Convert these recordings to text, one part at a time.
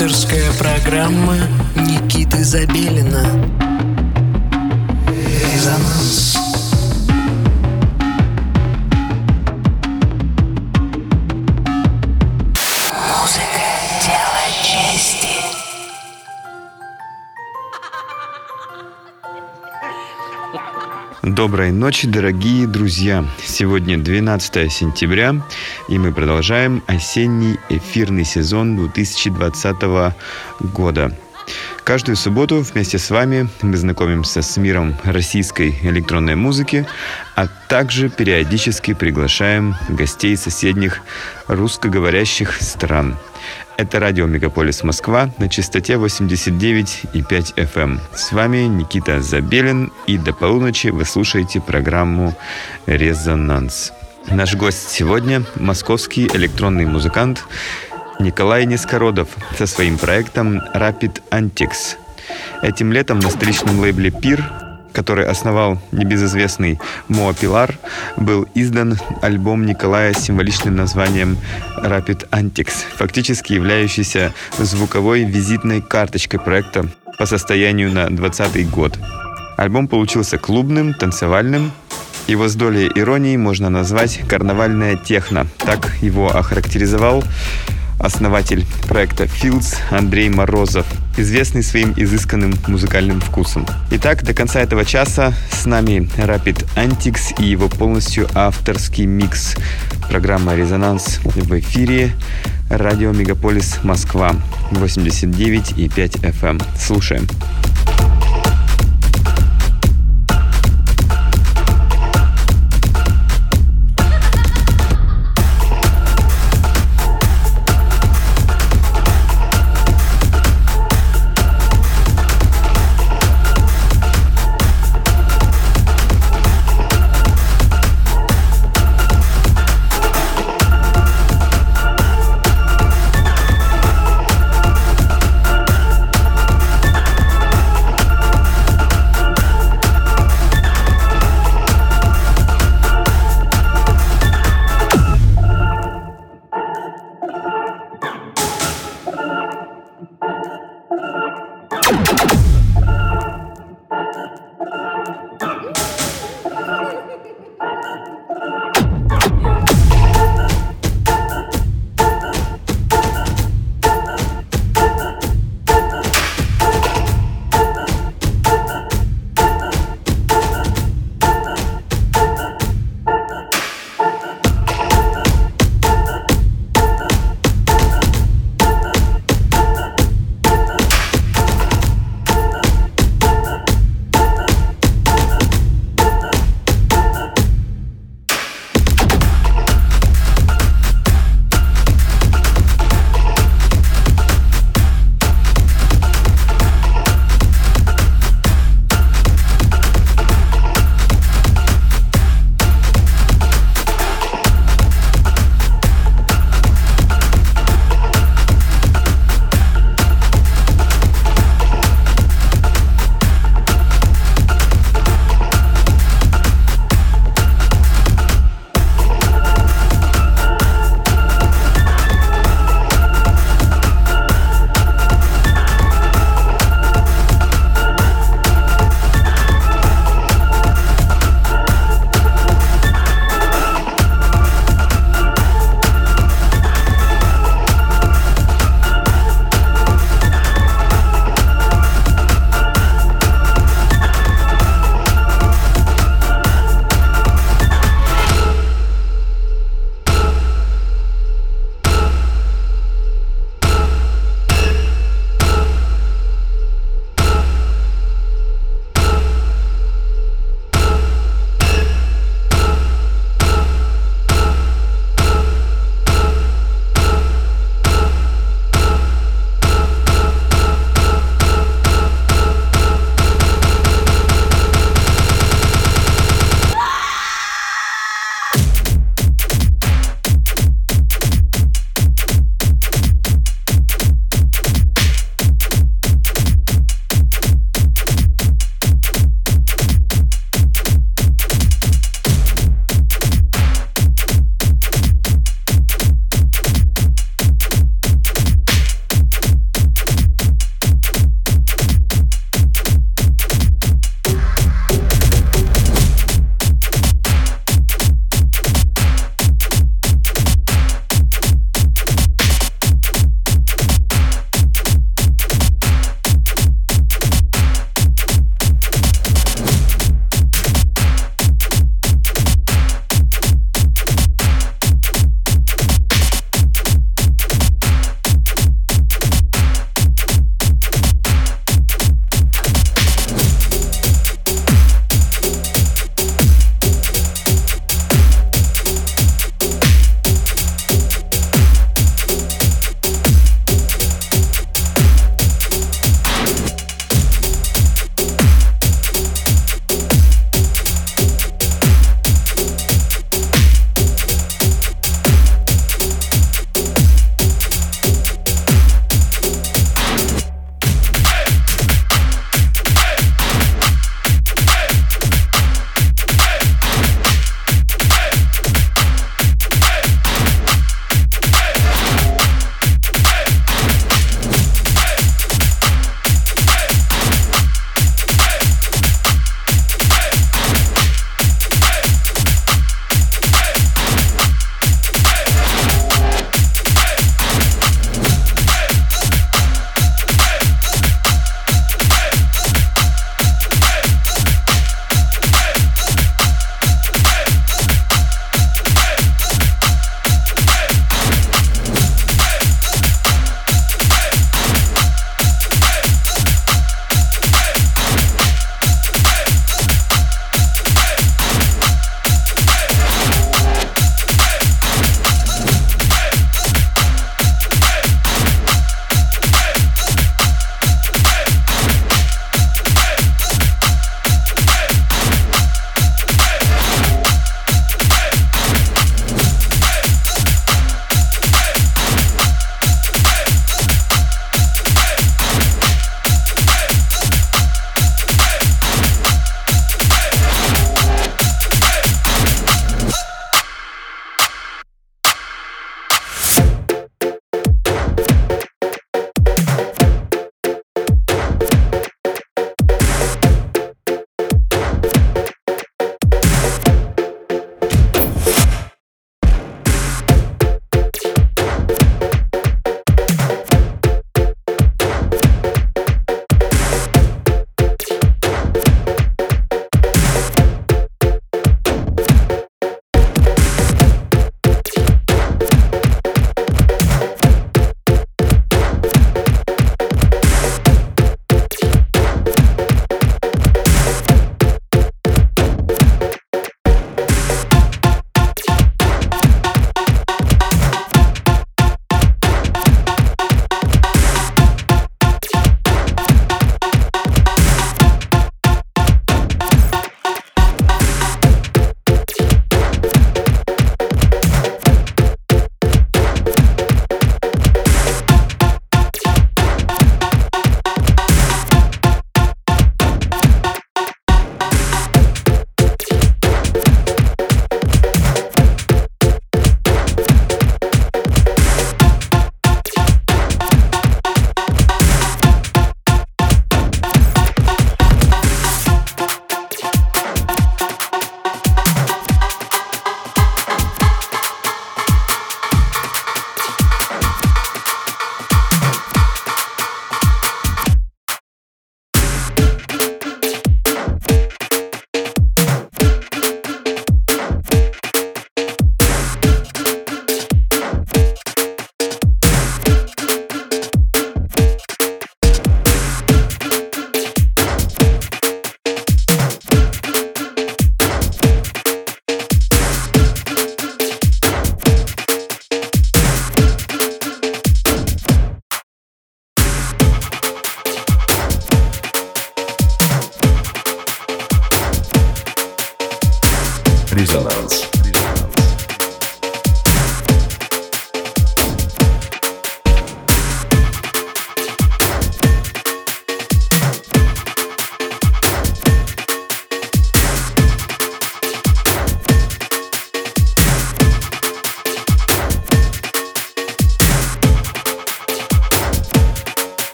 Авторская программа Никиты Забелина. Резонанс. Музыка – дело чести. Доброй ночи, дорогие друзья! Сегодня 12 сентября, и мы продолжаем осенний эфирный сезон 2020 года. Каждую субботу вместе с вами мы знакомимся с миром российской электронной музыки, а также периодически приглашаем гостей соседних русскоговорящих стран. Это радио Мегаполис Москва на частоте 89,5 FM. Эм. С вами Никита Забелин, и до полуночи вы слушаете программу «Резонанс». Наш гость сегодня – московский электронный музыкант Николай Нескородов со своим проектом Rapid Antics. Этим летом на столичном лейбле «Пир» который основал небезызвестный Моа Пилар, был издан альбом Николая с символичным названием Rapid Antics, фактически являющийся звуковой визитной карточкой проекта по состоянию на 2020 год. Альбом получился клубным, танцевальным, его с долей иронии можно назвать «карнавальная техно». Так его охарактеризовал основатель проекта Fields Андрей Морозов, известный своим изысканным музыкальным вкусом. Итак, до конца этого часа с нами Rapid Antics и его полностью авторский микс. Программа «Резонанс» в эфире. Радио Мегаполис Москва 89,5 FM. Слушаем. Слушаем.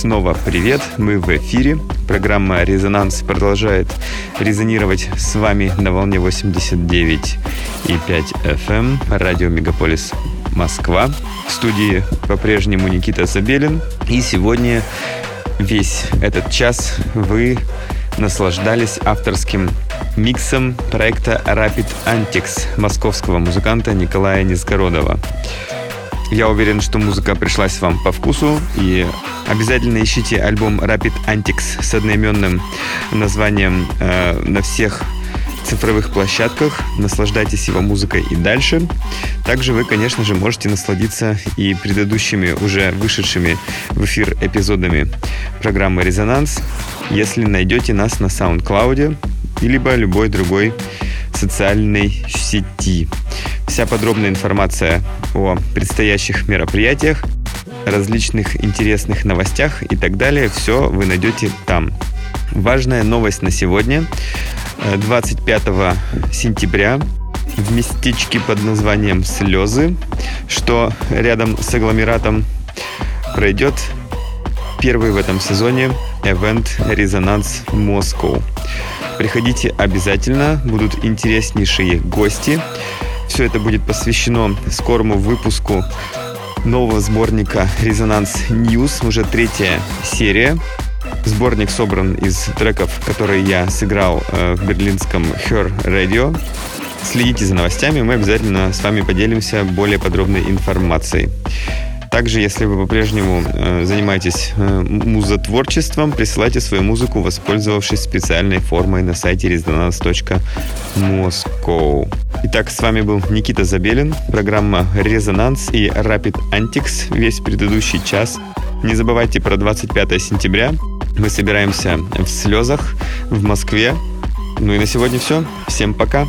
Снова привет, мы в эфире. Программа «Резонанс» продолжает резонировать с вами на волне 89,5 FM, эм. радио «Мегаполис Москва». В студии по-прежнему Никита Забелин. И сегодня весь этот час вы наслаждались авторским миксом проекта Rapid Antics московского музыканта Николая Низгородова. Я уверен, что музыка пришлась вам по вкусу, и обязательно ищите альбом Rapid Antics с одноименным названием э, на всех цифровых площадках. Наслаждайтесь его музыкой и дальше. Также вы, конечно же, можете насладиться и предыдущими уже вышедшими в эфир эпизодами программы «Резонанс», если найдете нас на SoundCloud, либо любой другой социальной сети. Вся подробная информация о предстоящих мероприятиях, различных интересных новостях и так далее, все вы найдете там. Важная новость на сегодня. 25 сентября в местечке под названием Слезы, что рядом с агломератом пройдет первый в этом сезоне Event Resonance Moscow. Приходите обязательно, будут интереснейшие гости. Все это будет посвящено скорому выпуску нового сборника Резонанс News, уже третья серия. Сборник собран из треков, которые я сыграл э, в берлинском Her Radio. Следите за новостями, мы обязательно с вами поделимся более подробной информацией. Также, если вы по-прежнему э, занимаетесь э, музотворчеством, присылайте свою музыку, воспользовавшись специальной формой на сайте resonance.moscow. Итак, с вами был Никита Забелин, программа «Резонанс» и Rapid Antics весь предыдущий час. Не забывайте про 25 сентября. Мы собираемся в слезах в Москве. Ну и на сегодня все. Всем пока.